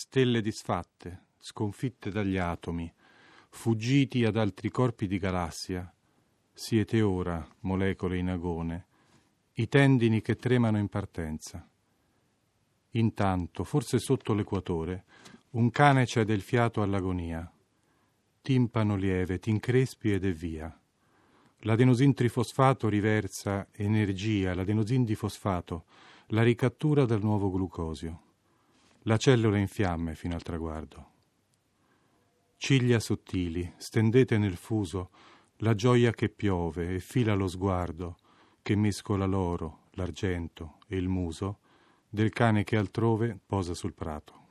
stelle disfatte, sconfitte dagli atomi, fuggiti ad altri corpi di galassia, siete ora, molecole in agone, i tendini che tremano in partenza. Intanto, forse sotto l'equatore, un cane cede il fiato all'agonia. Timpano lieve, t'increspi ed è via. L'adenosin trifosfato riversa energia, l'adenosin difosfato, la ricattura del nuovo glucosio. La cellula in fiamme fino al traguardo. Ciglia sottili, stendete nel fuso la gioia che piove e fila lo sguardo, che mescola l'oro, l'argento e il muso del cane che altrove posa sul prato.